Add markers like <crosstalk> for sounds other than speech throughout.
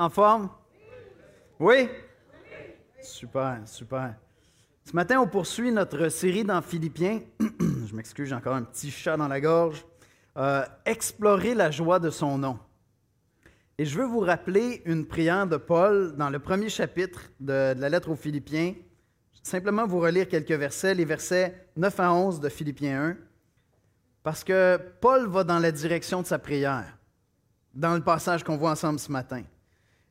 En forme? Oui? Super, super. Ce matin, on poursuit notre série dans Philippiens. <clears throat> Je m'excuse, j'ai encore un petit chat dans la gorge. Euh, explorer la joie de son nom. Et je veux vous rappeler une prière de Paul dans le premier chapitre de, de la lettre aux Philippiens. Simplement vous relire quelques versets, les versets 9 à 11 de Philippiens 1. Parce que Paul va dans la direction de sa prière, dans le passage qu'on voit ensemble ce matin.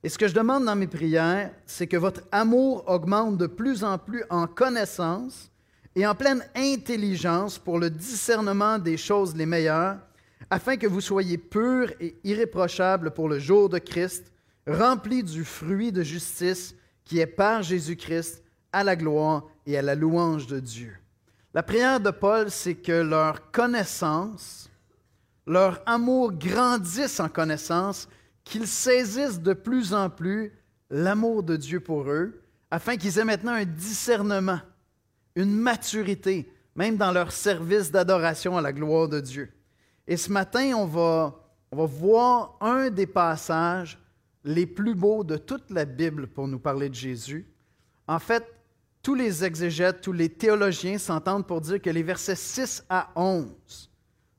Et ce que je demande dans mes prières, c'est que votre amour augmente de plus en plus en connaissance et en pleine intelligence pour le discernement des choses les meilleures, afin que vous soyez purs et irréprochables pour le jour de Christ, remplis du fruit de justice qui est par Jésus-Christ à la gloire et à la louange de Dieu. La prière de Paul, c'est que leur connaissance, leur amour grandisse en connaissance, qu'ils saisissent de plus en plus l'amour de Dieu pour eux, afin qu'ils aient maintenant un discernement, une maturité, même dans leur service d'adoration à la gloire de Dieu. Et ce matin, on va, voir un des passages les plus beaux de toute la Bible pour nous parler de Jésus. En fait, tous les exégètes, tous les théologiens s'entendent pour dire que les versets 6 à 11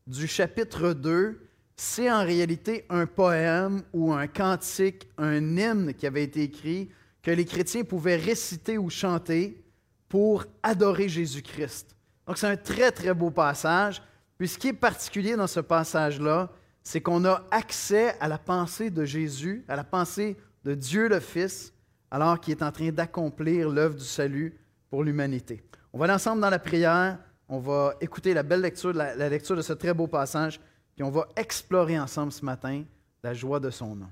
du chapitre 2, c'est en réalité un poème ou un cantique, un hymne qui avait été écrit que les chrétiens pouvaient réciter ou chanter pour adorer Jésus-Christ. Donc c'est un très très beau passage. Puis ce qui est particulier dans ce passage-là, c'est qu'on a accès à la pensée de Jésus, à la pensée de Dieu le Fils, alors qu'il est en train d'accomplir l'œuvre du salut pour l'humanité. On va aller ensemble dans la prière, on va écouter la belle lecture, la, la lecture de ce très beau passage, puis on va explorer ensemble ce matin la joie de son nom.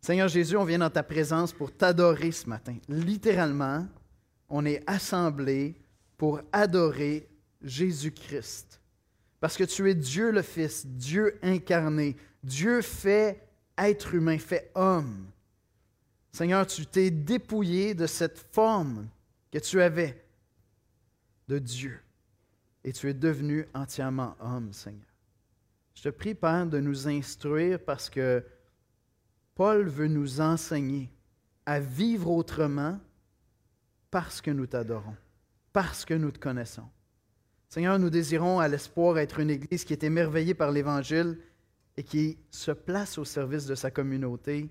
Seigneur Jésus, on vient dans ta présence pour t'adorer ce matin. Littéralement, on est assemblés pour adorer Jésus-Christ. Parce que tu es Dieu le Fils, Dieu incarné, Dieu fait être humain, fait homme. Seigneur, tu t'es dépouillé de cette forme que tu avais de Dieu et tu es devenu entièrement homme, Seigneur. Je prie, Père, de nous instruire parce que Paul veut nous enseigner à vivre autrement parce que nous t'adorons, parce que nous te connaissons. Seigneur, nous désirons à l'espoir être une Église qui est émerveillée par l'Évangile et qui se place au service de sa communauté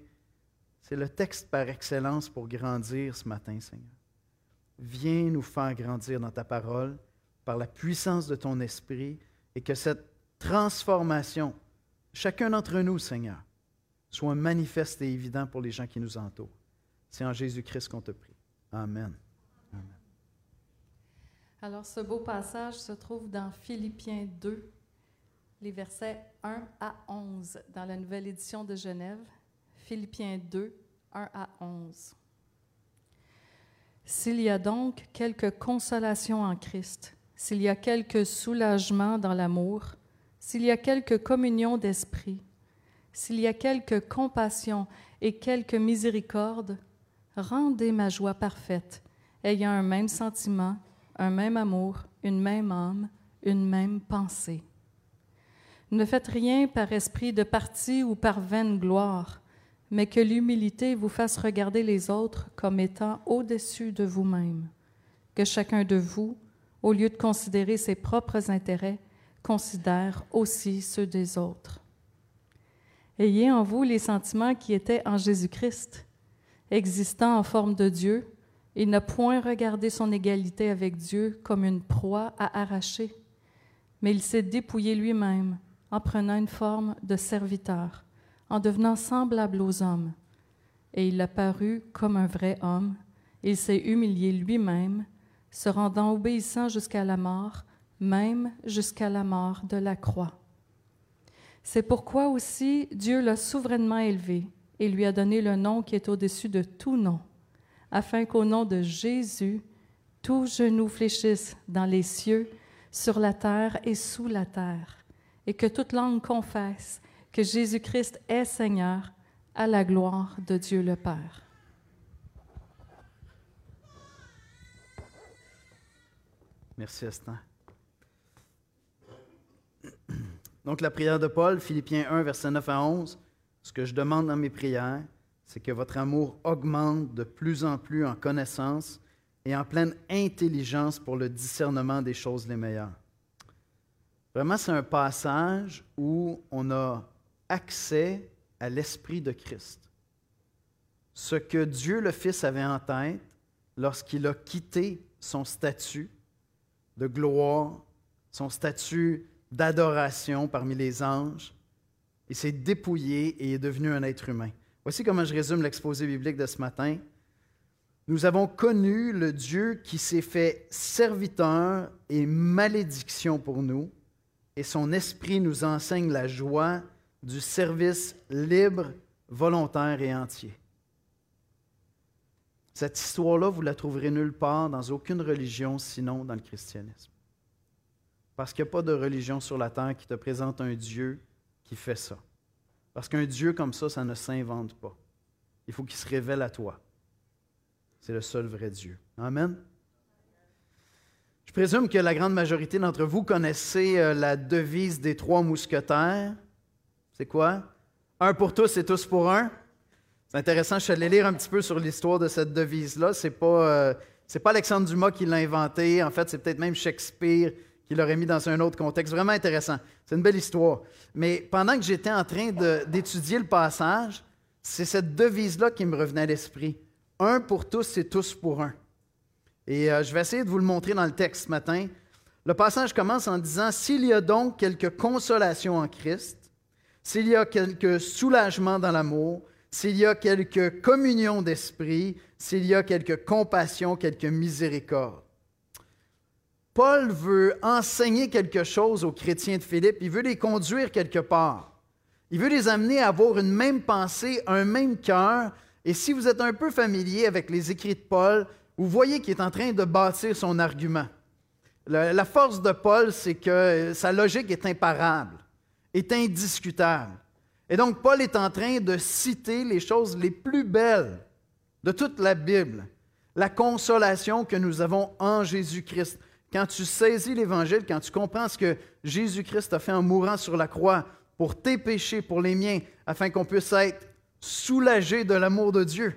c'est le texte par excellence pour grandir ce matin, Seigneur. Viens nous faire grandir dans ta parole par la puissance de ton esprit et que cette transformation, chacun d'entre nous, Seigneur, soit manifeste et évident pour les gens qui nous entourent. C'est en Jésus-Christ qu'on te prie. Amen. Amen. Alors, ce beau passage se trouve dans Philippiens 2, les versets 1 à 11, dans la nouvelle édition de Genève. Philippiens 2, 1 à 11. S'il y a donc quelque consolation en Christ, s'il y a quelque soulagement dans l'amour, s'il y a quelque communion d'esprit, s'il y a quelque compassion et quelque miséricorde, rendez ma joie parfaite, ayant un même sentiment, un même amour, une même âme, une même pensée. Ne faites rien par esprit de parti ou par vaine gloire, mais que l'humilité vous fasse regarder les autres comme étant au-dessus de vous-même, que chacun de vous, au lieu de considérer ses propres intérêts, considère aussi ceux des autres. Ayez en vous les sentiments qui étaient en Jésus-Christ. Existant en forme de Dieu, il n'a point regardé son égalité avec Dieu comme une proie à arracher, mais il s'est dépouillé lui-même en prenant une forme de serviteur en devenant semblable aux hommes. Et il a paru comme un vrai homme. Il s'est humilié lui-même, se rendant obéissant jusqu'à la mort, même jusqu'à la mort de la croix. C'est pourquoi aussi Dieu l'a souverainement élevé et lui a donné le nom qui est au-dessus de tout nom, afin qu'au nom de Jésus, tout genou fléchisse dans les cieux, sur la terre et sous la terre, et que toute langue confesse que Jésus-Christ est Seigneur à la gloire de Dieu le Père. Merci, Estin. Donc, la prière de Paul, Philippiens 1, versets 9 à 11, ce que je demande dans mes prières, c'est que votre amour augmente de plus en plus en connaissance et en pleine intelligence pour le discernement des choses les meilleures. Vraiment, c'est un passage où on a accès à l'Esprit de Christ. Ce que Dieu le Fils avait en tête lorsqu'il a quitté son statut de gloire, son statut d'adoration parmi les anges, il s'est dépouillé et est devenu un être humain. Voici comment je résume l'exposé biblique de ce matin. Nous avons connu le Dieu qui s'est fait serviteur et malédiction pour nous, et son esprit nous enseigne la joie du service libre, volontaire et entier. Cette histoire-là, vous la trouverez nulle part dans aucune religion sinon dans le christianisme. Parce qu'il n'y a pas de religion sur la terre qui te présente un Dieu qui fait ça. Parce qu'un Dieu comme ça, ça ne s'invente pas. Il faut qu'il se révèle à toi. C'est le seul vrai Dieu. Amen. Je présume que la grande majorité d'entre vous connaissez euh, la devise des trois mousquetaires. C'est quoi? Un pour tous et tous pour un. C'est intéressant, je suis allé lire un petit peu sur l'histoire de cette devise-là. Ce n'est pas, euh, pas Alexandre Dumas qui l'a inventée. En fait, c'est peut-être même Shakespeare qui l'aurait mis dans un autre contexte. Vraiment intéressant. C'est une belle histoire. Mais pendant que j'étais en train d'étudier le passage, c'est cette devise-là qui me revenait à l'esprit. Un pour tous et tous pour un. Et euh, je vais essayer de vous le montrer dans le texte ce matin. Le passage commence en disant S'il y a donc quelque consolation en Christ, s'il y a quelque soulagement dans l'amour, s'il y a quelque communion d'esprit, s'il y a quelque compassion, quelque miséricorde. Paul veut enseigner quelque chose aux chrétiens de Philippe, il veut les conduire quelque part. Il veut les amener à avoir une même pensée, un même cœur. Et si vous êtes un peu familier avec les écrits de Paul, vous voyez qu'il est en train de bâtir son argument. La force de Paul, c'est que sa logique est imparable, est indiscutable. Et donc, Paul est en train de citer les choses les plus belles de toute la Bible, la consolation que nous avons en Jésus-Christ quand tu saisis l'Évangile, quand tu comprends ce que Jésus-Christ a fait en mourant sur la croix pour tes péchés, pour les miens, afin qu'on puisse être soulagé de l'amour de Dieu,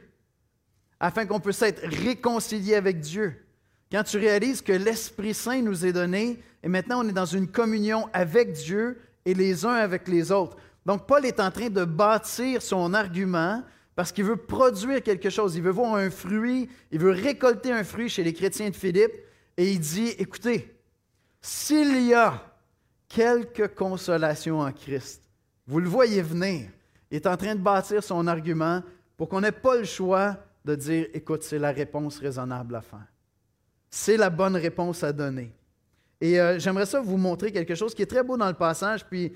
afin qu'on puisse être réconcilié avec Dieu, quand tu réalises que l'Esprit Saint nous est donné et maintenant on est dans une communion avec Dieu et les uns avec les autres. Donc Paul est en train de bâtir son argument parce qu'il veut produire quelque chose, il veut voir un fruit, il veut récolter un fruit chez les chrétiens de Philippe et il dit, écoutez, s'il y a quelque consolation en Christ, vous le voyez venir, il est en train de bâtir son argument pour qu'on n'ait pas le choix de dire, écoute, c'est la réponse raisonnable à faire. C'est la bonne réponse à donner. Et euh, j'aimerais ça vous montrer quelque chose qui est très beau dans le passage. Puis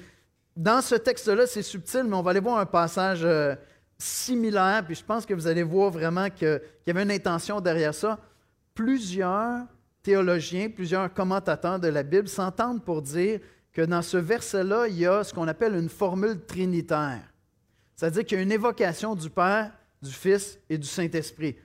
dans ce texte-là, c'est subtil, mais on va aller voir un passage euh, similaire. Puis je pense que vous allez voir vraiment qu'il y avait une intention derrière ça. Plusieurs théologiens, plusieurs commentateurs de la Bible s'entendent pour dire que dans ce verset-là, il y a ce qu'on appelle une formule trinitaire. C'est-à-dire qu'il y a une évocation du Père, du Fils et du Saint-Esprit.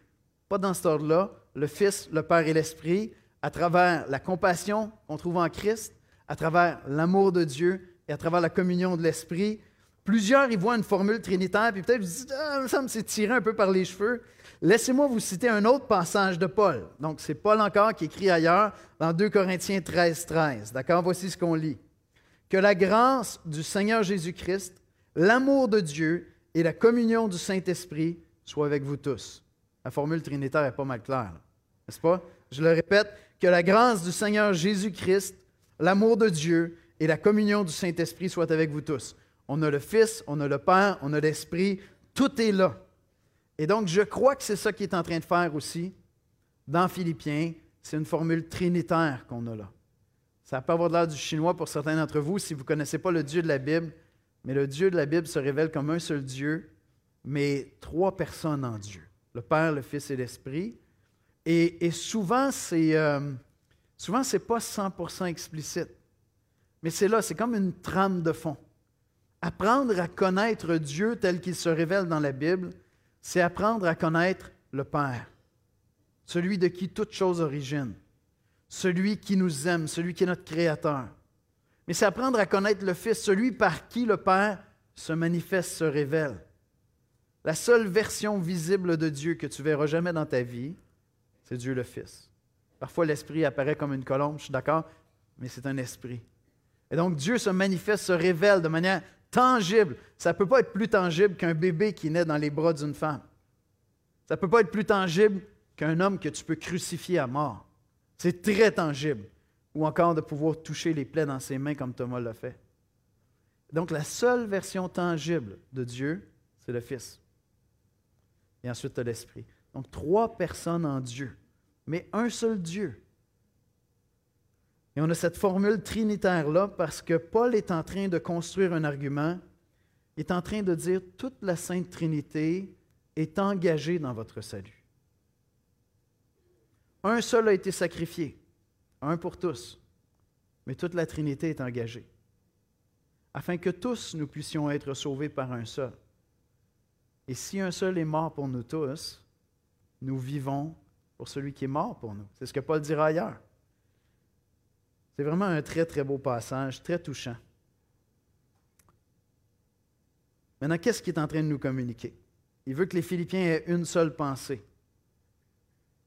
Pas dans cet ordre-là. Le Fils, le Père et l'Esprit, à travers la compassion qu'on trouve en Christ, à travers l'amour de Dieu et à travers la communion de l'Esprit. Plusieurs y voient une formule trinitaire, puis peut-être vous dites, ah, ça me s'est tiré un peu par les cheveux. Laissez-moi vous citer un autre passage de Paul. Donc, c'est Paul encore qui écrit ailleurs dans 2 Corinthiens 13, 13. D'accord? Voici ce qu'on lit. Que la grâce du Seigneur Jésus-Christ, l'amour de Dieu et la communion du Saint-Esprit soient avec vous tous. La formule trinitaire est pas mal claire, n'est-ce pas? Je le répète, que la grâce du Seigneur Jésus-Christ, l'amour de Dieu et la communion du Saint-Esprit soient avec vous tous. On a le Fils, on a le Père, on a l'Esprit, tout est là. Et donc, je crois que c'est ça qu'il est en train de faire aussi dans Philippiens. C'est une formule trinitaire qu'on a là. Ça peut avoir l'air du chinois pour certains d'entre vous si vous ne connaissez pas le Dieu de la Bible, mais le Dieu de la Bible se révèle comme un seul Dieu, mais trois personnes en Dieu le Père, le Fils et l'Esprit. Et, souvent, c'est euh, souvent c'est pas 100% explicite, mais c'est là, c'est comme une trame de fond. Apprendre à connaître Dieu tel qu'il se révèle dans la Bible, c'est apprendre à connaître le Père, celui de qui toute chose origine, celui qui nous aime, celui qui est notre Créateur. Mais c'est apprendre à connaître le Fils, celui par qui le Père se manifeste, se révèle. La seule version visible de Dieu que tu verras jamais dans ta vie, c'est Dieu le Fils. Parfois, l'Esprit apparaît comme une colombe, je suis d'accord, mais c'est un esprit. Et donc, Dieu se manifeste, se révèle de manière tangible. Ça ne peut pas être plus tangible qu'un bébé qui naît dans les bras d'une femme. Ça ne peut pas être plus tangible qu'un homme que tu peux crucifier à mort. C'est très tangible. Ou encore de pouvoir toucher les plaies dans ses mains comme Thomas l'a fait. Donc la seule version tangible de Dieu, c'est le Fils. Et ensuite, tu as l'Esprit. Donc trois personnes en Dieu, mais un seul Dieu. Et on a cette formule trinitaire-là parce que Paul est en train de construire un argument. Il est en train de dire toute la Sainte Trinité est engagée dans votre salut. Un seul a été sacrifié, un pour tous, mais toute la Trinité est engagée, afin que tous nous puissions être sauvés par un seul. Et si un seul est mort pour nous tous, nous vivons pour celui qui est mort pour nous. C'est ce que Paul dira ailleurs. C'est vraiment un très, très beau passage, très touchant. Maintenant, qu'est-ce qu'il est en train de nous communiquer? Il veut que les Philippiens aient une seule pensée.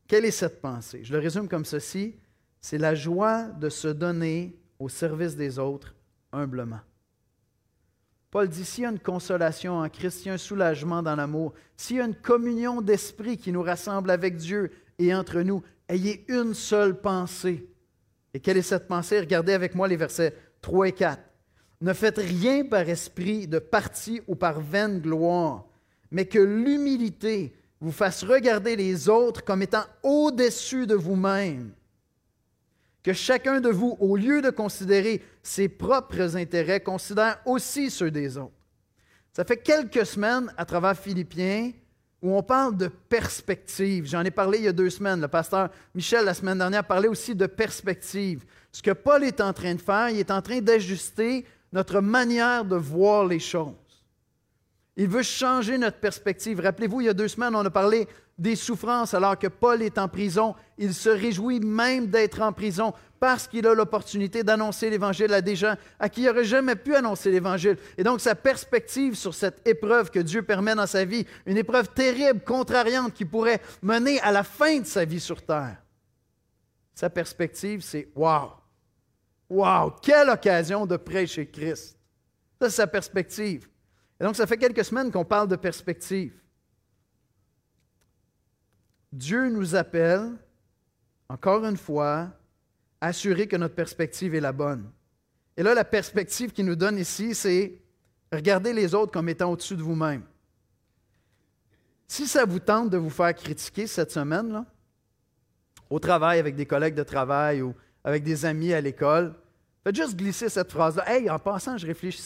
Quelle est cette pensée? Je le résume comme ceci. C'est la joie de se donner au service des autres humblement. Paul dit, s'il y a une consolation en Christ, s'il y a un soulagement dans l'amour, s'il y a une communion d'esprit qui nous rassemble avec Dieu et entre nous, ayez une seule pensée. Et quelle est cette pensée? Regardez avec moi les versets 3 et 4. Ne faites rien par esprit de parti ou par vaine gloire, mais que l'humilité vous fasse regarder les autres comme étant au-dessus de vous-même. Que chacun de vous, au lieu de considérer ses propres intérêts, considère aussi ceux des autres. Ça fait quelques semaines à travers Philippiens où on parle de perspective. J'en ai parlé il y a deux semaines. Le pasteur Michel, la semaine dernière, parlait aussi de perspective. Ce que Paul est en train de faire, il est en train d'ajuster notre manière de voir les choses. Il veut changer notre perspective. Rappelez-vous, il y a deux semaines, on a parlé des souffrances alors que Paul est en prison. Il se réjouit même d'être en prison parce qu'il a l'opportunité d'annoncer l'Évangile à des gens à qui il n'aurait jamais pu annoncer l'Évangile. Et donc sa perspective sur cette épreuve que Dieu permet dans sa vie, une épreuve terrible, contrariante qui pourrait mener à la fin de sa vie sur terre. Sa perspective, c'est Wow! Wow! Quelle occasion de prêcher Christ! Ça, c'est sa perspective. Et donc, ça fait quelques semaines qu'on parle de perspective. Dieu nous appelle, encore une fois, à assurer que notre perspective est la bonne. Et là, la perspective qu'il nous donne ici, c'est regarder les autres comme étant au-dessus de vous-même. Si ça vous tente de vous faire critiquer cette semaine, là, au travail avec des collègues de travail ou avec des amis à l'école, faites juste glisser cette phrase-là. Hey, en passant, je réfléchis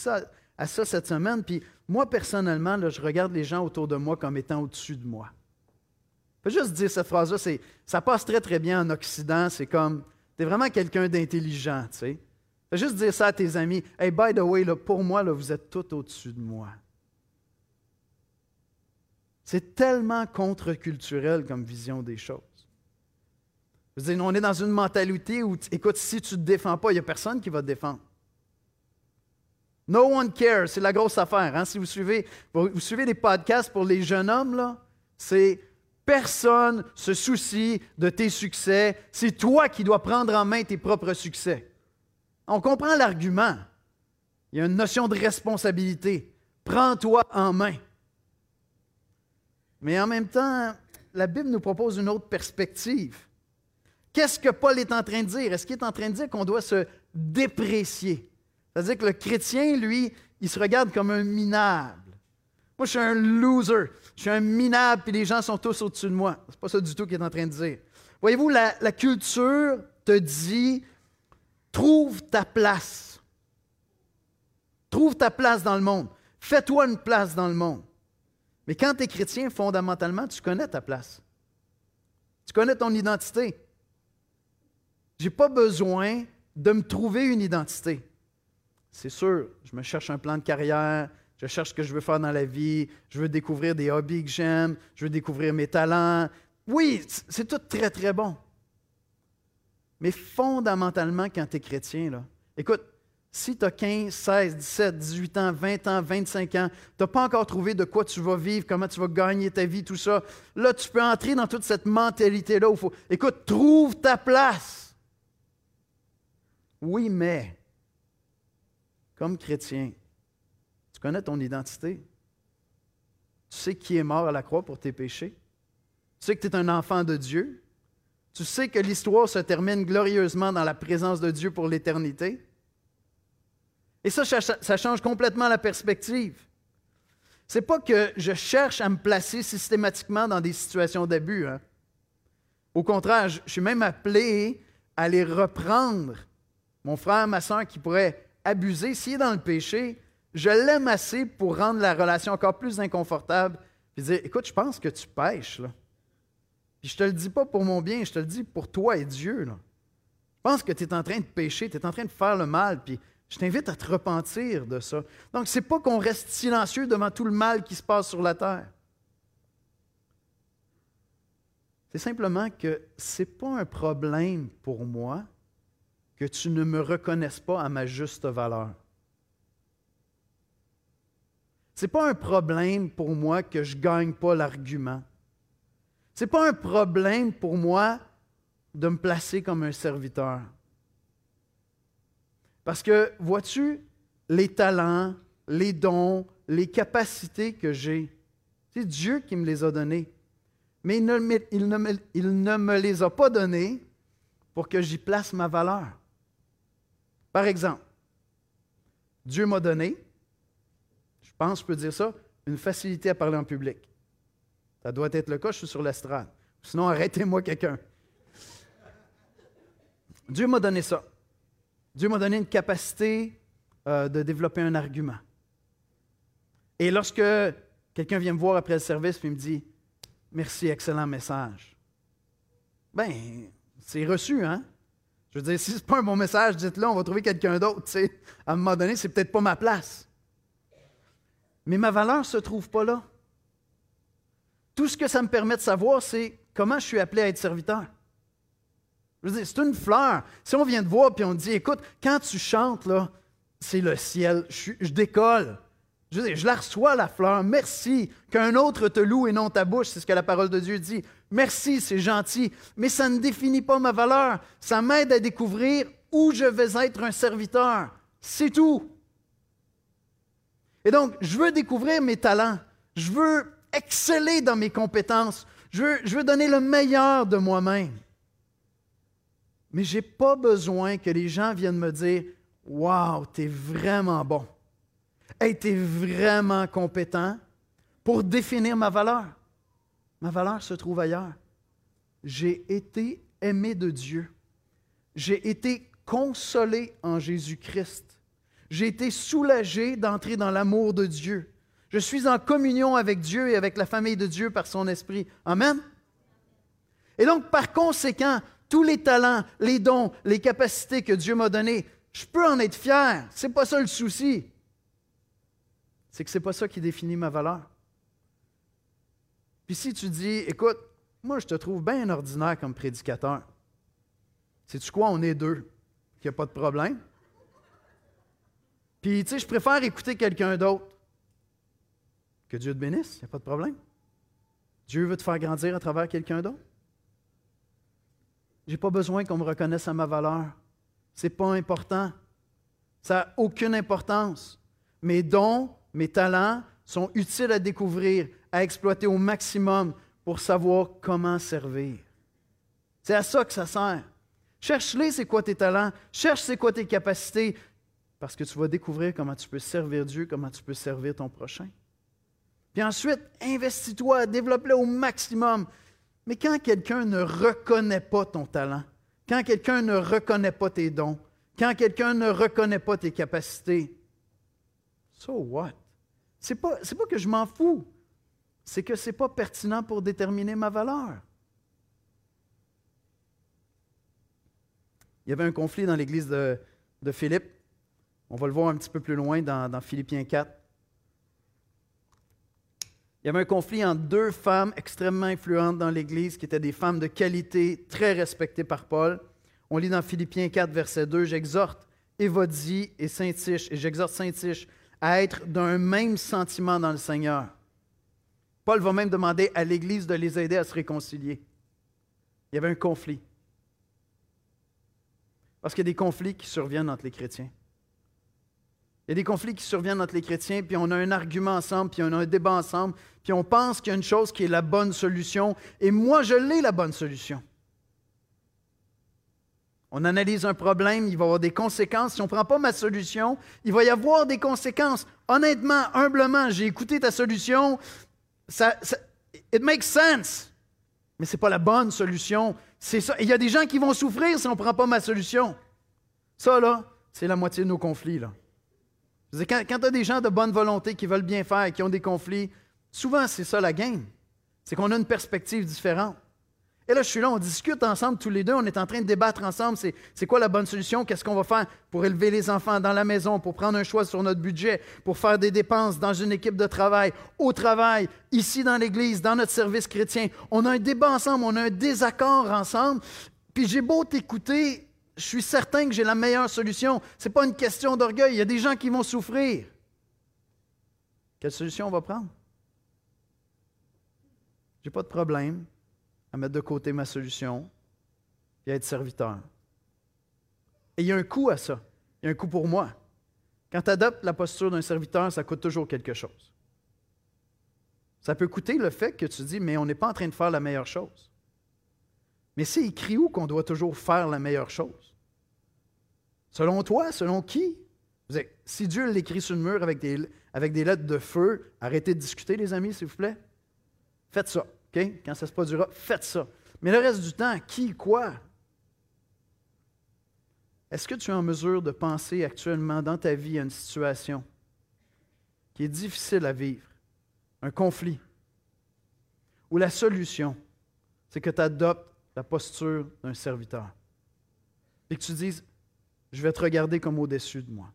à ça cette semaine, puis moi, personnellement, je regarde les gens autour de moi comme étant au-dessus de moi. Je juste dire cette phrase-là, ça passe très, très bien en Occident. C'est comme, tu es vraiment quelqu'un d'intelligent, tu sais. Fais juste dire ça à tes amis. Hey, by the way, là, pour moi, là, vous êtes tout au-dessus de moi. C'est tellement contre-culturel comme vision des choses. Je veux dire, on est dans une mentalité où, écoute, si tu ne te défends pas, il n'y a personne qui va te défendre. No one cares, c'est la grosse affaire. Hein. Si vous suivez, vous suivez des podcasts pour les jeunes hommes, là, c'est personne se soucie de tes succès. C'est toi qui dois prendre en main tes propres succès. On comprend l'argument. Il y a une notion de responsabilité. Prends-toi en main. Mais en même temps, la Bible nous propose une autre perspective. Qu'est-ce que Paul est en train de dire? Est-ce qu'il est en train de dire qu'on doit se déprécier? C'est-à-dire que le chrétien, lui, il se regarde comme un minable. Moi, je suis un loser. Je suis un minable, puis les gens sont tous au-dessus de moi. C'est pas ça du tout qu'il est en train de dire. Voyez-vous, la, la culture te dit trouve ta place. Trouve ta place dans le monde. Fais-toi une place dans le monde. Mais quand tu es chrétien, fondamentalement, tu connais ta place. Tu connais ton identité. Je n'ai pas besoin de me trouver une identité. C'est sûr, je me cherche un plan de carrière, je cherche ce que je veux faire dans la vie, je veux découvrir des hobbies que j'aime, je veux découvrir mes talents. Oui, c'est tout très, très bon. Mais fondamentalement, quand tu es chrétien, là, écoute, Si tu as 15, 16, 17, 18 ans, 20 ans, 25 ans, tu n'as pas encore trouvé de quoi tu vas vivre, comment tu vas gagner ta vie, tout ça, là, tu peux entrer dans toute cette mentalité-là où faut, écoute, trouve ta place. Oui, mais, comme chrétien, connais ton identité. Tu sais qui est mort à la croix pour tes péchés. Tu sais que tu es un enfant de Dieu. Tu sais que l'histoire se termine glorieusement dans la présence de Dieu pour l'éternité. Et ça, ça change complètement la perspective. C'est pas que je cherche à me placer systématiquement dans des situations d'abus. Hein. Au contraire, je suis même appelé à les reprendre. Mon frère, ma soeur qui pourrait abuser, s'il est dans le péché, je l'aime assez pour rendre la relation encore plus inconfortable. Puis dire, écoute, je pense que tu pêches. Puis je te le dis pas pour mon bien, je te le dis pour toi et Dieu. Je pense que tu es en train de pécher, tu es en train de faire le mal, puis je t'invite à te repentir de ça. Donc, ce n'est pas qu'on reste silencieux devant tout le mal qui se passe sur la terre. C'est simplement que ce n'est pas un problème pour moi que tu ne me reconnaisses pas à ma juste valeur. Ce n'est pas un problème pour moi que je ne gagne pas l'argument. Ce n'est pas un problème pour moi de me placer comme un serviteur. Parce que, vois-tu, les talents, les dons, les capacités que j'ai, c'est Dieu qui me les a donnés. Mais il ne, il, ne me, les a pas donnés pour que j'y place ma valeur. Par exemple, Dieu m'a donné, je pense, je peux dire ça, une facilité à parler en public. Ça doit être le cas, je suis sur l'estrade. Sinon, arrêtez-moi quelqu'un. Dieu m'a donné ça. Dieu m'a donné une capacité euh, de développer un argument. Et lorsque quelqu'un vient me voir après le service et me dit Merci, excellent message, ben, c'est reçu, hein? Je veux dire, si ce n'est pas un bon message, dites-le, on va trouver quelqu'un d'autre. À un moment donné, c'est peut-être pas ma place. Mais ma valeur ne se trouve pas là. Tout ce que ça me permet de savoir, c'est comment je suis appelé à être serviteur. C'est une fleur. Si on vient de voir et on dit, écoute, quand tu chantes, là, c'est le ciel, je, décolle. Je, je la reçois, la fleur. Merci. Qu'un autre te loue et non ta bouche, c'est ce que la parole de Dieu dit. Merci, c'est gentil. Mais ça ne définit pas ma valeur. Ça m'aide à découvrir où je vais être un serviteur. C'est tout. Et donc, je veux découvrir mes talents. Je veux exceller dans mes compétences. Je veux, donner le meilleur de moi-même. Mais je n'ai pas besoin que les gens viennent me dire Waouh, tu es vraiment bon. Hey, tu es vraiment compétent pour définir ma valeur. Ma valeur se trouve ailleurs. J'ai été aimé de Dieu. J'ai été consolé en Jésus-Christ. J'ai été soulagé d'entrer dans l'amour de Dieu. Je suis en communion avec Dieu et avec la famille de Dieu par son esprit. Amen. Et donc, par conséquent, tous les talents, les dons, les capacités que Dieu m'a donnés, je peux en être fier. Ce n'est pas ça le souci. C'est que ce n'est pas ça qui définit ma valeur. Puis si tu dis, écoute, moi je te trouve bien ordinaire comme prédicateur, sais-tu quoi, on est deux, il n'y a pas de problème. Puis tu sais, je préfère écouter quelqu'un d'autre. Que Dieu te bénisse, il n'y a pas de problème. Dieu veut te faire grandir à travers quelqu'un d'autre. Je n'ai pas besoin qu'on me reconnaisse à ma valeur. Ce n'est pas important. Ça n'a aucune importance. Mes dons, mes talents sont utiles à découvrir, à exploiter au maximum pour savoir comment servir. C'est à ça que ça sert. Cherche-les, c'est quoi tes talents. Cherche, c'est quoi tes capacités. Parce que tu vas découvrir comment tu peux servir Dieu, comment tu peux servir ton prochain. Puis ensuite, investis-toi, développe-le au maximum. Mais quand quelqu'un ne reconnaît pas ton talent, quand quelqu'un ne reconnaît pas tes dons, quand quelqu'un ne reconnaît pas tes capacités, so what? C'est pas, pas que je m'en fous, c'est que ce n'est pas pertinent pour déterminer ma valeur. Il y avait un conflit dans l'église de, Philippe. On va le voir un petit peu plus loin dans, Philippiens 4. Il y avait un conflit entre deux femmes extrêmement influentes dans l'Église, qui étaient des femmes de qualité, très respectées par Paul. On lit dans Philippiens 4, verset 2, J'exhorte Évodie et Saint-Tiche, et j'exhorte Saint-Tiche à être d'un même sentiment dans le Seigneur. Paul va même demander à l'Église de les aider à se réconcilier. Il y avait un conflit. Parce qu'il y a des conflits qui surviennent entre les chrétiens. Il y a des conflits qui surviennent entre les chrétiens, puis on a un argument ensemble, puis on a un débat ensemble, puis on pense qu'il y a une chose qui est la bonne solution, et moi, je l'ai la bonne solution. On analyse un problème, il va y avoir des conséquences. Si on ne prend pas ma solution, il va y avoir des conséquences. Honnêtement, humblement, j'ai écouté ta solution, ça, it makes sense, mais ce n'est pas la bonne solution. C'est ça. Il y a des gens qui vont souffrir si on ne prend pas ma solution. Ça, là, c'est la moitié de nos conflits. Là. Quand, tu as des gens de bonne volonté qui veulent bien faire et qui ont des conflits, souvent, c'est ça la game. C'est qu'on a une perspective différente. Et là, je suis là, on discute ensemble tous les deux, on est en train de débattre ensemble, c'est quoi la bonne solution, qu'est-ce qu'on va faire pour élever les enfants dans la maison, pour prendre un choix sur notre budget, pour faire des dépenses dans une équipe de travail, au travail, ici dans l'Église, dans notre service chrétien. On a un débat ensemble, on a un désaccord ensemble, puis j'ai beau t'écouter, je suis certain que j'ai la meilleure solution. Ce n'est pas une question d'orgueil, il y a des gens qui vont souffrir. Quelle solution on va prendre? J'ai pas de problème à mettre de côté ma solution et à être serviteur. Et il y a un coût à ça. Il y a un coût pour moi. Quand tu adoptes la posture d'un serviteur, ça coûte toujours quelque chose. Ça peut coûter le fait que tu dis, mais on n'est pas en train de faire la meilleure chose. Mais c'est écrit où qu'on doit toujours faire la meilleure chose? Selon toi, selon qui? Si Dieu l'écrit sur le mur avec des, avec des lettres de feu, arrêtez de discuter, les amis, s'il vous plaît. Faites ça. Quand ça se produira, faites ça. Mais le reste du temps, qui, quoi? Est-ce que tu es en mesure de penser actuellement dans ta vie à une situation qui est difficile à vivre, un conflit, où la solution, c'est que tu adoptes la posture d'un serviteur et que tu dises, je vais te regarder comme au-dessus de moi.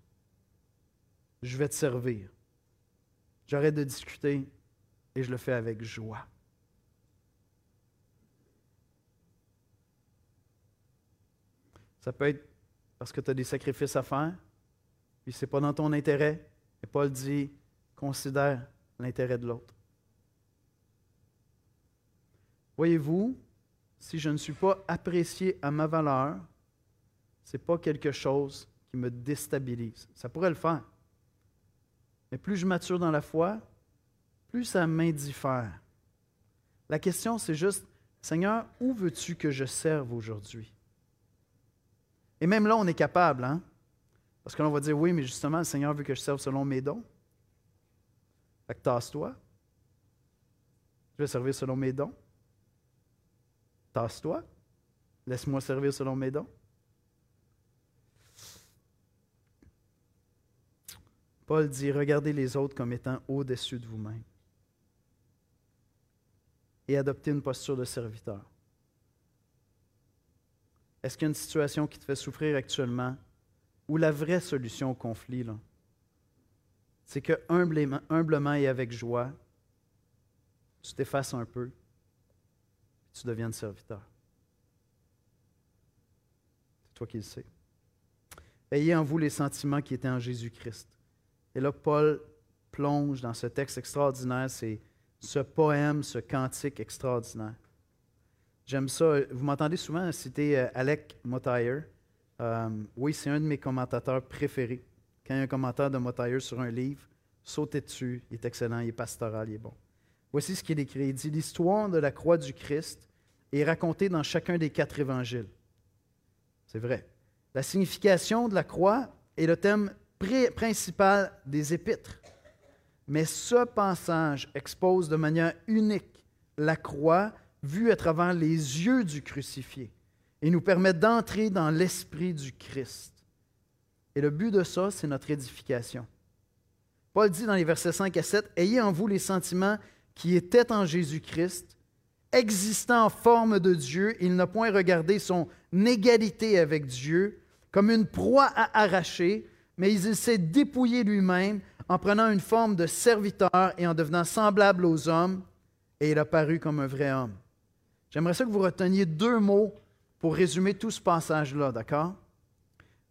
Je vais te servir. J'arrête de discuter et je le fais avec joie. Ça peut être parce que tu as des sacrifices à faire, puis ce n'est pas dans ton intérêt. Et Paul dit, considère l'intérêt de l'autre. Voyez-vous, si je ne suis pas apprécié à ma valeur, n'est pas quelque chose qui me déstabilise. Ça pourrait le faire. Mais plus je mature dans la foi, plus ça m'indiffère. La question, c'est juste, Seigneur, où veux-tu que je serve aujourd'hui? Et même là, on est capable, hein? Parce que l'on va dire, oui, mais justement, le Seigneur veut que je serve selon mes dons. Fait que tasse-toi. Je vais servir selon mes dons. Tasse-toi. Laisse-moi servir selon mes dons. Paul dit, regardez les autres comme étant au-dessus de vous-même. Et adoptez une posture de serviteur. Est-ce qu'il y a une situation qui te fait souffrir actuellement ou la vraie solution au conflit, c'est que humblement, et avec joie, tu t'effaces un peu, et tu deviennes serviteur. C'est toi qui le sais. Ayez en vous les sentiments qui étaient en Jésus-Christ. Et là, Paul plonge dans ce texte extraordinaire, c'est ce poème, ce cantique extraordinaire. J'aime ça. Vous m'entendez souvent citer euh, Alec Motayer. Euh, oui, c'est un de mes commentateurs préférés. Quand il y a un commentaire de Motayer sur un livre, sautez dessus. Il est excellent, il est pastoral, il est bon. Voici ce qu'il écrit. Il dit L'histoire de la croix du Christ est racontée dans chacun des quatre évangiles. C'est vrai. La signification de la croix est le thème principal des épîtres. Mais ce passage expose de manière unique la croix vu à travers les yeux du crucifié et nous permet d'entrer dans l'esprit du Christ. Et le but de ça, c'est notre édification. Paul dit dans les versets 5 à 7, Ayez en vous les sentiments qui étaient en Jésus-Christ, existant en forme de Dieu, il n'a point regardé son égalité avec Dieu comme une proie à arracher, mais il s'est dépouillé lui-même en prenant une forme de serviteur et en devenant semblable aux hommes, et il a paru comme un vrai homme. J'aimerais ça que vous reteniez deux mots pour résumer tout ce passage-là, d'accord?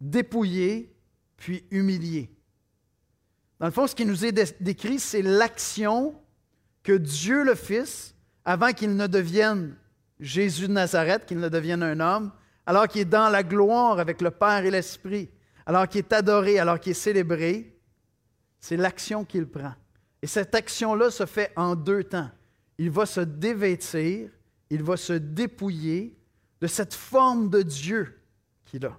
Dépouillé puis humilié. Dans le fond, ce qui nous est décrit, c'est l'action que Dieu le Fils, avant qu'il ne devienne Jésus de Nazareth, qu'il ne devienne un homme, alors qu'il est dans la gloire avec le Père et l'Esprit, alors qu'il est adoré, alors qu'il est célébré, c'est l'action qu'il prend. Et cette action-là se fait en deux temps. Il va se dévêtir, il va se dépouiller de cette forme de Dieu qu'il a.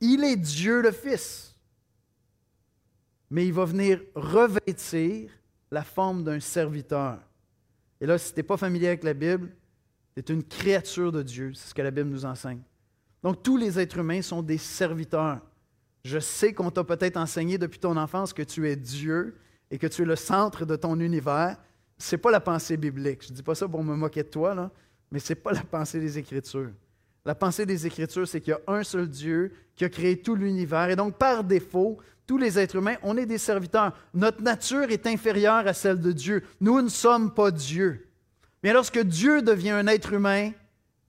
Il est Dieu le Fils, mais il va venir revêtir la forme d'un serviteur. Et là, si tu n'es pas familier avec la Bible, tu es une créature de Dieu, c'est ce que la Bible nous enseigne. Donc tous les êtres humains sont des serviteurs. Je sais qu'on t'a peut-être enseigné depuis ton enfance que tu es Dieu et que tu es le centre de ton univers. Ce n'est pas la pensée biblique. Je ne dis pas ça pour me moquer de toi, là, mais ce n'est pas la pensée des Écritures. La pensée des Écritures, c'est qu'il y a un seul Dieu qui a créé tout l'univers. Et donc, par défaut, tous les êtres humains, on est des serviteurs. Notre nature est inférieure à celle de Dieu. Nous ne sommes pas Dieu. Mais lorsque Dieu devient un être humain,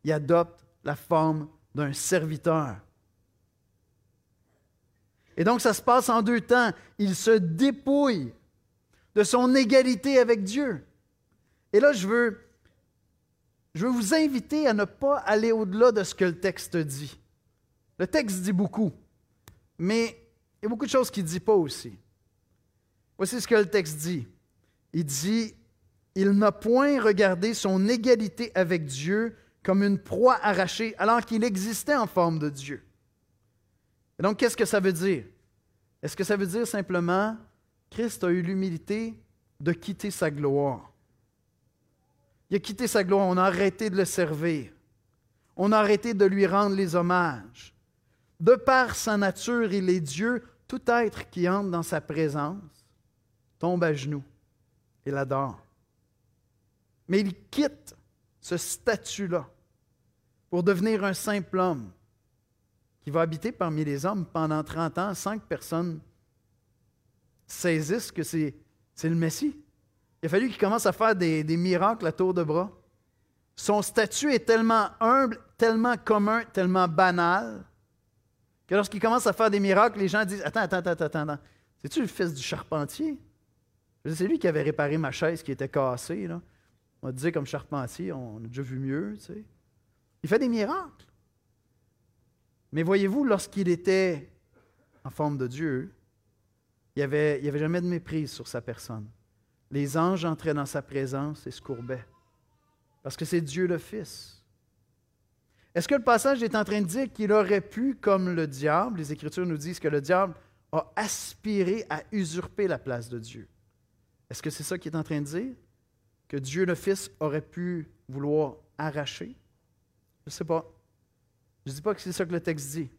il adopte la forme d'un serviteur. Et donc, ça se passe en deux temps. Il se dépouille de son égalité avec Dieu. Et là, je veux, je veux vous inviter à ne pas aller au-delà de ce que le texte dit. Le texte dit beaucoup, mais il y a beaucoup de choses qu'il ne dit pas aussi. Voici ce que le texte dit. Il dit, il n'a point regardé son égalité avec Dieu comme une proie arrachée alors qu'il existait en forme de Dieu. Et donc, qu'est-ce que ça veut dire? Est-ce que ça veut dire simplement Christ a eu l'humilité de quitter sa gloire? Il a quitté sa gloire, on a arrêté de le servir. On a arrêté de lui rendre les hommages. De par sa nature, il est Dieu. Tout être qui entre dans sa présence tombe à genoux et l'adore. Mais il quitte ce statut-là pour devenir un simple homme qui va habiter parmi les hommes pendant 30 ans. Cinq personnes saisissent que c'est, le Messie. Il a fallu qu'il commence à faire des, miracles à tour de bras. Son statut est tellement humble, tellement commun, tellement banal, que lorsqu'il commence à faire des miracles, les gens disent Attends, attends, attends, attends, attends. C'est-tu le fils du charpentier? C'est lui qui avait réparé ma chaise qui était cassée. Là. On dire comme charpentier, on a déjà vu mieux. Tu sais. Il fait des miracles. Mais voyez-vous, lorsqu'il était en forme de Dieu, il n'y avait, jamais de méprise sur sa personne. Les anges entraient dans sa présence et se courbaient. Parce que c'est Dieu le Fils. Est-ce que le passage est en train de dire qu'il aurait pu, comme le diable, les Écritures nous disent que le diable a aspiré à usurper la place de Dieu? Est-ce que c'est ça qu'il est en train de dire? Que Dieu le Fils aurait pu vouloir arracher? Je ne sais pas. Je ne dis pas que c'est ça que le texte dit.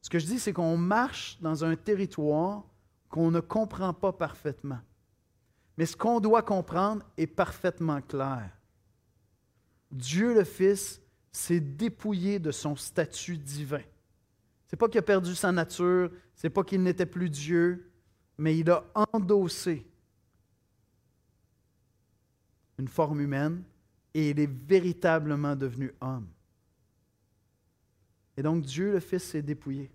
Ce que je dis, c'est qu'on marche dans un territoire qu'on ne comprend pas parfaitement. Mais ce qu'on doit comprendre est parfaitement clair. Dieu le Fils s'est dépouillé de son statut divin. Ce n'est pas qu'il a perdu sa nature, ce n'est pas qu'il n'était plus Dieu, mais il a endossé une forme humaine et il est véritablement devenu homme. Et donc Dieu le Fils s'est dépouillé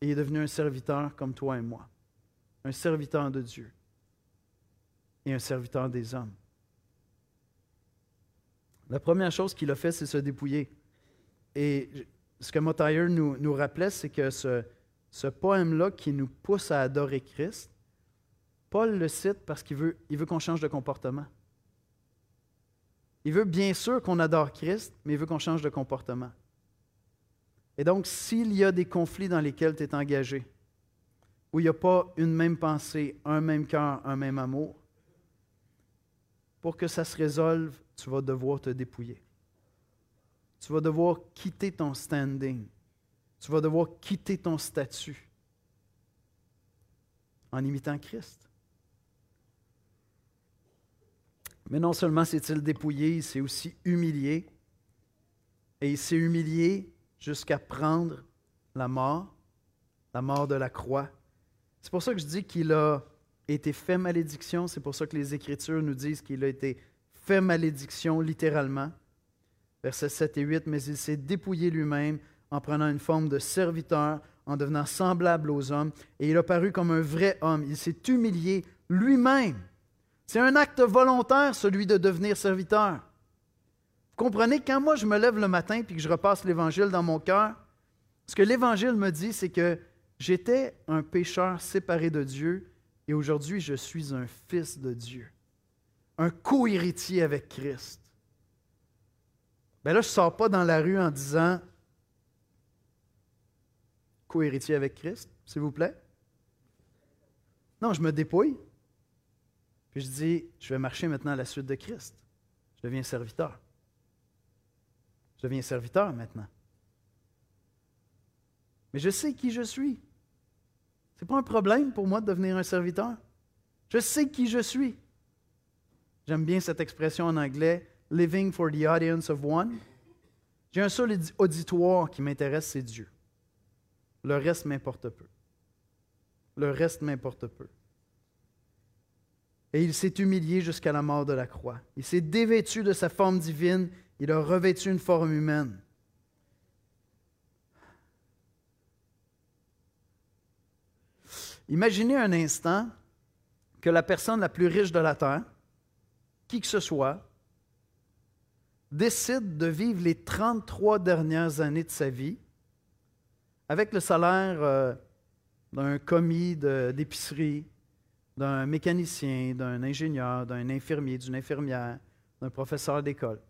et est devenu un serviteur comme toi et moi, un serviteur de Dieu et un serviteur des hommes. La première chose qu'il a fait, c'est se dépouiller. Et ce que Mottayer nous, rappelait, c'est que ce, ce poème-là qui nous pousse à adorer Christ, Paul le cite parce qu'il veut, il veut qu'on change de comportement. Il veut bien sûr qu'on adore Christ, mais il veut qu'on change de comportement. Et donc, s'il y a des conflits dans lesquels tu es engagé, où il n'y a pas une même pensée, un même cœur, un même amour, pour que ça se résolve, tu vas devoir te dépouiller. Tu vas devoir quitter ton standing. Tu vas devoir quitter ton statut en imitant Christ. Mais non seulement s'est-il dépouillé, il s'est aussi humilié. Et il s'est humilié jusqu'à prendre la mort, la mort de la croix. C'est pour ça que je dis qu'il a été fait malédiction. C'est pour ça que les Écritures nous disent qu'il a été fait malédiction littéralement. Versets 7 et 8, mais il s'est dépouillé lui-même en prenant une forme de serviteur, en devenant semblable aux hommes, et il a paru comme un vrai homme. Il s'est humilié lui-même. C'est un acte volontaire, celui de devenir serviteur. Vous comprenez, quand moi je me lève le matin et que je repasse l'Évangile dans mon cœur, ce que l'Évangile me dit, c'est que j'étais un pécheur séparé de Dieu et aujourd'hui je suis un fils de Dieu, un co-héritier avec Christ. Bien là, je ne sors pas dans la rue en disant co-héritier avec Christ, s'il vous plaît. Non, je me dépouille. Puis je dis, je vais marcher maintenant à la suite de Christ. Je deviens serviteur. Je deviens serviteur maintenant. Mais je sais qui je suis. Ce n'est pas un problème pour moi de devenir un serviteur. Je sais qui je suis. J'aime bien cette expression en anglais, living for the audience of one. J'ai un seul auditoire qui m'intéresse, c'est Dieu. Le reste m'importe peu. Le reste m'importe peu. Et il s'est humilié jusqu'à la mort de la croix. Il s'est dévêtu de sa forme divine, il a revêtu une forme humaine. Imaginez un instant que la personne la plus riche de la terre, qui que ce soit, décide de vivre les 33 dernières années de sa vie avec le salaire euh, d'un commis d'épicerie, d'un mécanicien, d'un ingénieur, d'un infirmier, d'une infirmière, d'un professeur d'école.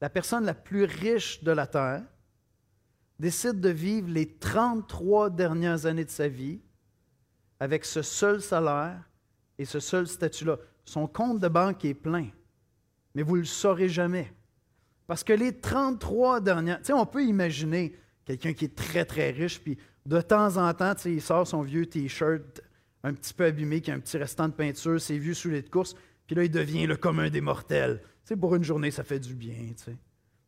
La personne la plus riche de la terre décide de vivre les 33 dernières années de sa vie avec ce seul salaire et ce seul statut-là. Son compte de banque est plein, mais vous ne le saurez jamais. Parce que les 33 dernières... Tu sais, on peut imaginer quelqu'un qui est très, très riche, puis de temps en temps, il sort son vieux T-shirt un petit peu abîmé, qui a un petit restant de peinture, ses vieux souliers de course, puis là, il devient le commun des mortels. Pour une journée, ça fait du bien, tu sais.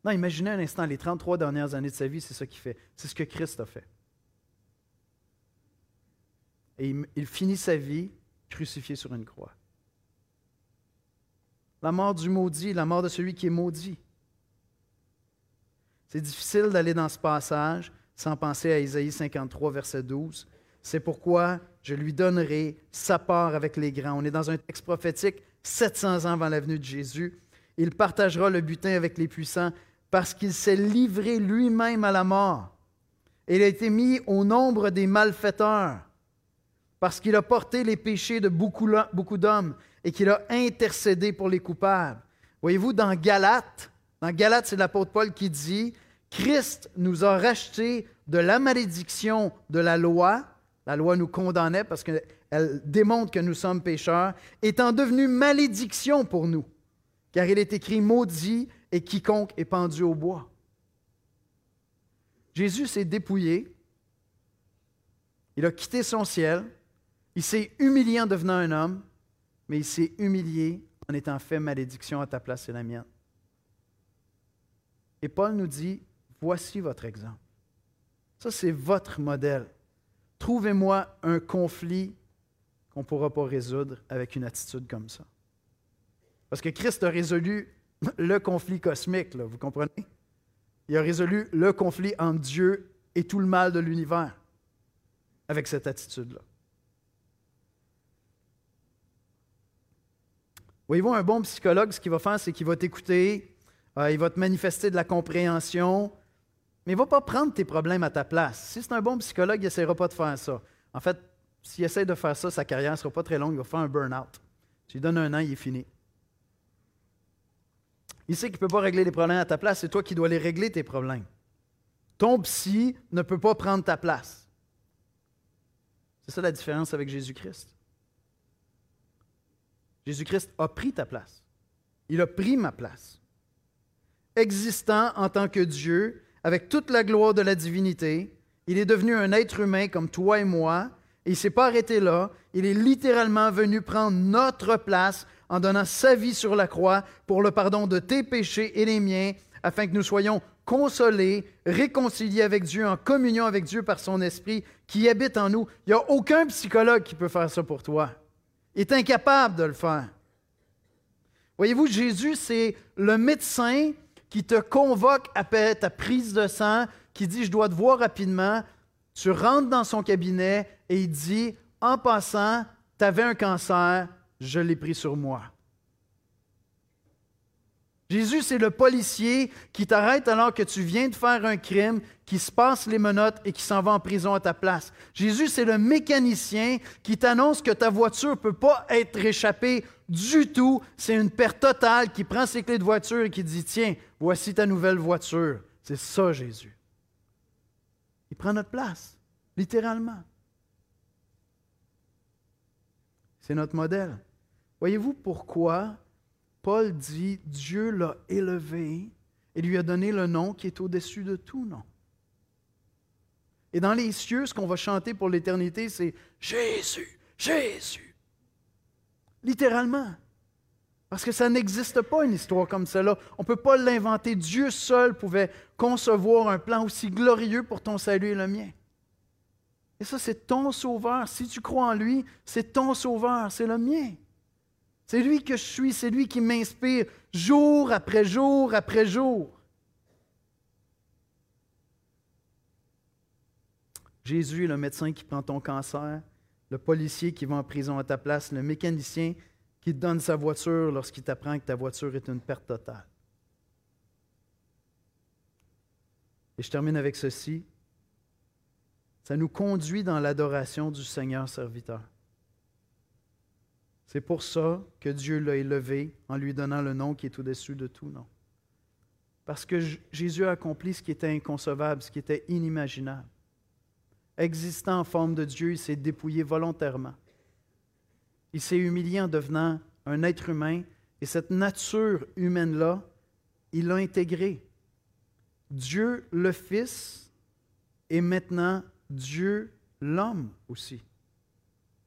Non, imaginez un instant, les 33 dernières années de sa vie, c'est ça qu'il fait. C'est ce que Christ a fait. Et il finit sa vie crucifié sur une croix. La mort du maudit, la mort de celui qui est maudit. C'est difficile d'aller dans ce passage sans penser à Isaïe 53, verset 12. C'est pourquoi je lui donnerai sa part avec les grands. On est dans un texte prophétique 700 ans avant la venue de Jésus. Il partagera le butin avec les puissants parce qu'il s'est livré lui-même à la mort. Il a été mis au nombre des malfaiteurs parce qu'il a porté les péchés de beaucoup, d'hommes et qu'il a intercédé pour les coupables. Voyez-vous, dans Galate, dans Galate, c'est l'apôtre Paul qui dit Christ nous a rachetés de la malédiction de la loi. La loi nous condamnait parce qu'elle démontre que nous sommes pécheurs, étant devenu malédiction pour nous. Car il est écrit maudit et quiconque est pendu au bois. Jésus s'est dépouillé. Il a quitté son ciel. Il s'est humilié en devenant un homme, mais il s'est humilié en étant fait malédiction à ta place et la mienne. Et Paul nous dit, Voici votre exemple. Ça, c'est votre modèle. Trouvez-moi un conflit qu'on ne pourra pas résoudre avec une attitude comme ça. Parce que Christ a résolu le conflit cosmique, vous comprenez? Il a résolu le conflit entre Dieu et tout le mal de l'univers avec cette attitude-là. Voyez-vous, un bon psychologue, ce qu'il va faire, c'est qu'il va t'écouter, euh, il va te manifester de la compréhension, mais il ne va pas prendre tes problèmes à ta place. Si c'est un bon psychologue, il n'essaiera pas de faire ça. En fait, s'il essaie de faire ça, sa carrière ne sera pas très longue, il va faire un burn-out. Tu lui donnes un an, il est fini. Il sait qu'il ne peut pas régler les problèmes à ta place, c'est toi qui dois les régler, tes problèmes. Ton psy ne peut pas prendre ta place. C'est ça la différence avec Jésus-Christ. Jésus-Christ a pris ta place. Il a pris ma place. Existant en tant que Dieu, avec toute la gloire de la divinité. Il est devenu un être humain comme toi et moi. Et il ne s'est pas arrêté là. Il est littéralement venu prendre notre place en donnant sa vie sur la croix pour le pardon de tes péchés et les miens, afin que nous soyons consolés, réconciliés avec Dieu, en communion avec Dieu par son Esprit qui habite en nous. Il n'y a aucun psychologue qui peut faire ça pour toi. Il est incapable de le faire. Voyez-vous, Jésus, c'est le médecin qui te convoque après ta prise de sang, qui dit Je dois te voir rapidement. Tu rentres dans son cabinet et il dit, en passant, tu avais un cancer, je l'ai pris sur moi. Jésus, c'est le policier qui t'arrête alors que tu viens de faire un crime, qui se passe les menottes et qui s'en va en prison à ta place. Jésus, c'est le mécanicien qui t'annonce que ta voiture ne peut pas être échappée du tout. C'est une perte totale qui prend ses clés de voiture et qui dit, tiens, voici ta nouvelle voiture. C'est ça, Jésus. Il prend notre place, littéralement. C'est notre modèle. Voyez-vous pourquoi Paul dit, Dieu l'a élevé et lui a donné le nom qui est au-dessus de tout nom. Et dans les cieux, ce qu'on va chanter pour l'éternité, c'est Jésus, Jésus. Littéralement. Parce que ça n'existe pas une histoire comme celle-là. On ne peut pas l'inventer. Dieu seul pouvait concevoir un plan aussi glorieux pour ton salut et le mien. Et ça, c'est ton sauveur. Si tu crois en lui, c'est ton sauveur, c'est le mien. C'est lui que je suis, c'est lui qui m'inspire jour après jour après jour. Jésus le médecin qui prend ton cancer, le policier qui va en prison à ta place, le mécanicien qui te donne sa voiture lorsqu'il t'apprend que ta voiture est une perte totale. Et je termine avec ceci. Ça nous conduit dans l'adoration du Seigneur serviteur. C'est pour ça que Dieu l'a élevé en lui donnant le nom qui est au-dessus de tout nom. Parce que Jésus a accompli ce qui était inconcevable, ce qui était inimaginable. Existant en forme de Dieu, il s'est dépouillé volontairement. Il s'est humilié en devenant un être humain et cette nature humaine-là, il l'a intégrée. Dieu le Fils et maintenant Dieu l'homme aussi.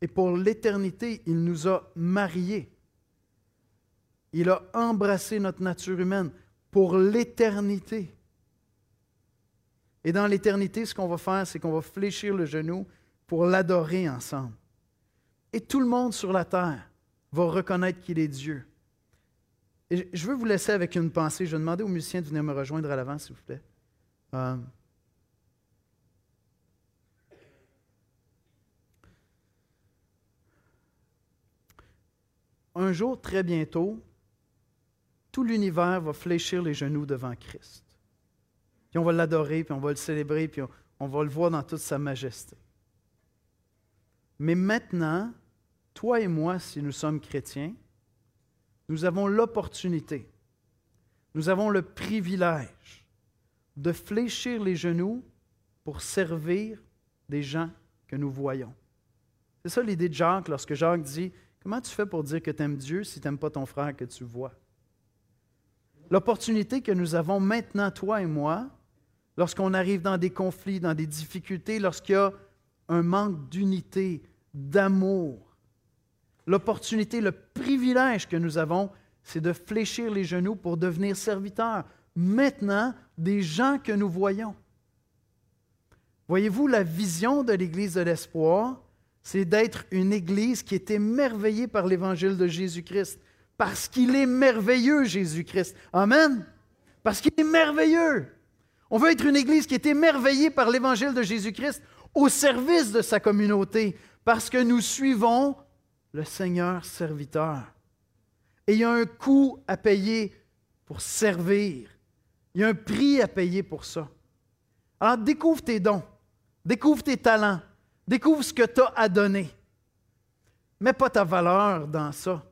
Et pour l'éternité, il nous a mariés. Il a embrassé notre nature humaine pour l'éternité. Et dans l'éternité, ce qu'on va faire, c'est qu'on va fléchir le genou pour l'adorer ensemble. Et tout le monde sur la terre va reconnaître qu'il est Dieu. Et je veux vous laisser avec une pensée. Je vais demander aux musiciens de venir me rejoindre à l'avant, s'il vous plaît. Euh, un jour, très bientôt, tout l'univers va fléchir les genoux devant Christ. Puis on va l'adorer, puis on va le célébrer, puis on, va le voir dans toute sa majesté. Mais maintenant, toi et moi, si nous sommes chrétiens, nous avons l'opportunité, nous avons le privilège de fléchir les genoux pour servir des gens que nous voyons. C'est ça l'idée de Jacques lorsque Jacques dit Comment tu fais pour dire que tu aimes Dieu si tu n'aimes pas ton frère que tu vois? L'opportunité que nous avons maintenant, toi et moi, lorsqu'on arrive dans des conflits, dans des difficultés, lorsqu'il y a un manque d'unité, d'amour, l'opportunité, le privilège que nous avons, c'est de fléchir les genoux pour devenir serviteurs, maintenant, des gens que nous voyons. Voyez-vous la vision de l'Église de l'Espoir? c'est d'être une Église qui est émerveillée par l'Évangile de Jésus-Christ. Parce qu'il est merveilleux, Jésus-Christ. Amen. Parce qu'il est merveilleux. On veut être une Église qui est émerveillée par l'Évangile de Jésus-Christ au service de sa communauté, parce que nous suivons le Seigneur serviteur. Et il y a un coût à payer pour servir. Il y a un prix à payer pour ça. Alors découvre tes dons, découvre tes talents, Découvre ce que tu as à donner. Mets pas ta valeur dans ça.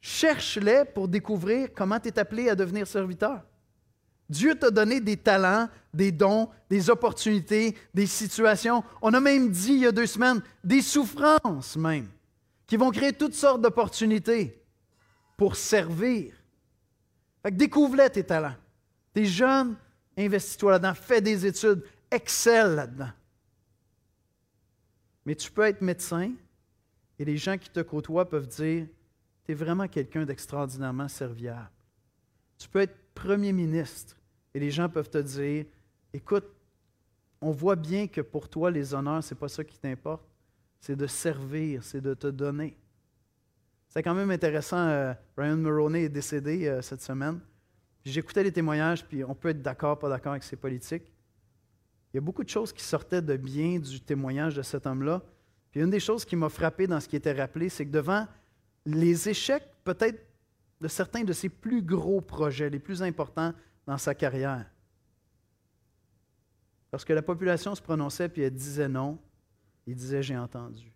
Cherche-les pour découvrir comment tu es appelé à devenir serviteur. Dieu t'a donné des talents, des dons, des opportunités, des situations. On a même dit il y a deux semaines, des souffrances même, qui vont créer toutes sortes d'opportunités pour servir. découvre-les tes talents. T'es jeune, investis-toi là-dedans, fais des études, excelle là-dedans. Mais tu peux être médecin et les gens qui te côtoient peuvent dire Tu es vraiment quelqu'un d'extraordinairement serviable. Tu peux être premier ministre et les gens peuvent te dire Écoute, on voit bien que pour toi, les honneurs, ce n'est pas ça qui t'importe, c'est de servir, c'est de te donner. C'est quand même intéressant. Euh, Ryan Mulroney est décédé euh, cette semaine. J'écoutais les témoignages, puis on peut être d'accord, pas d'accord avec ses politiques. Il y a beaucoup de choses qui sortaient de bien du témoignage de cet homme-là. Puis une des choses qui m'a frappé dans ce qui était rappelé, c'est que devant les échecs peut-être de certains de ses plus gros projets, les plus importants dans sa carrière, lorsque la population se prononçait puis elle disait non, il disait j'ai entendu.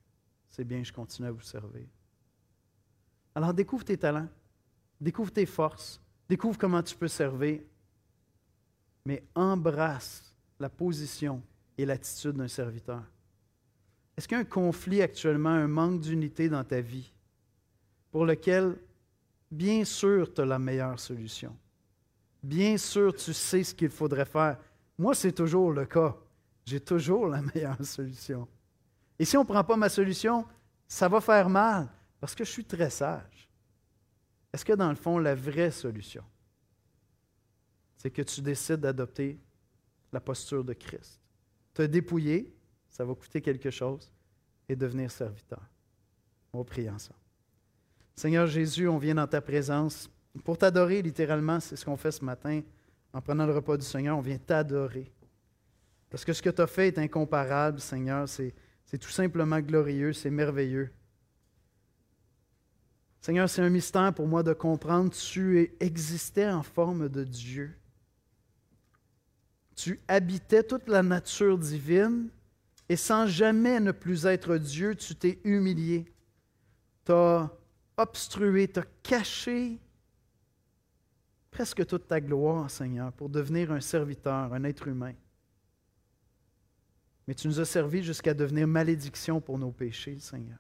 C'est bien, je continue à vous servir. Alors découvre tes talents, découvre tes forces, découvre comment tu peux servir, mais embrasse la position et l'attitude d'un serviteur. Est-ce qu'il y a un conflit actuellement, un manque d'unité dans ta vie pour lequel, bien sûr, tu as la meilleure solution? Bien sûr, tu sais ce qu'il faudrait faire. Moi, c'est toujours le cas. J'ai toujours la <laughs> meilleure solution. Et si on ne prend pas ma solution, ça va faire mal parce que je suis très sage. Est-ce que dans le fond, la vraie solution, c'est que tu décides d'adopter la posture de Christ? Te dépouiller, ça va coûter quelque chose, et devenir serviteur. On va prier ensemble. Seigneur Jésus, on vient dans ta présence pour t'adorer littéralement, c'est ce qu'on fait ce matin en prenant le repas du Seigneur, on vient t'adorer. Parce que ce que tu as fait est incomparable, Seigneur, c'est tout simplement glorieux, c'est merveilleux. Seigneur, c'est un mystère pour moi de comprendre, tu existais en forme de Dieu. Tu habitais toute la nature divine et sans jamais ne plus être Dieu, tu t'es humilié. Tu as obstrué, tu as caché presque toute ta gloire, Seigneur, pour devenir un serviteur, un être humain. Mais tu nous as servi jusqu'à devenir malédiction pour nos péchés, Seigneur.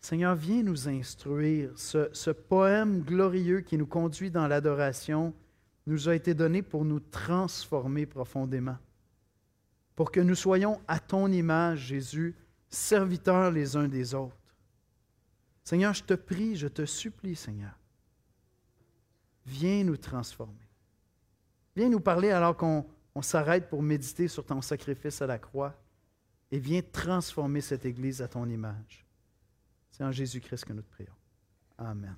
Seigneur, viens nous instruire. Ce, poème glorieux qui nous conduit dans l'adoration nous a été donné pour nous transformer profondément, pour que nous soyons à ton image, Jésus, serviteurs les uns des autres. Seigneur, je te prie, je te supplie, Seigneur, Viens nous transformer. Viens nous parler alors qu'on s'arrête pour méditer sur ton sacrifice à la croix et viens transformer cette Église à ton image. C'est en Jésus-Christ que nous te prions. Amen.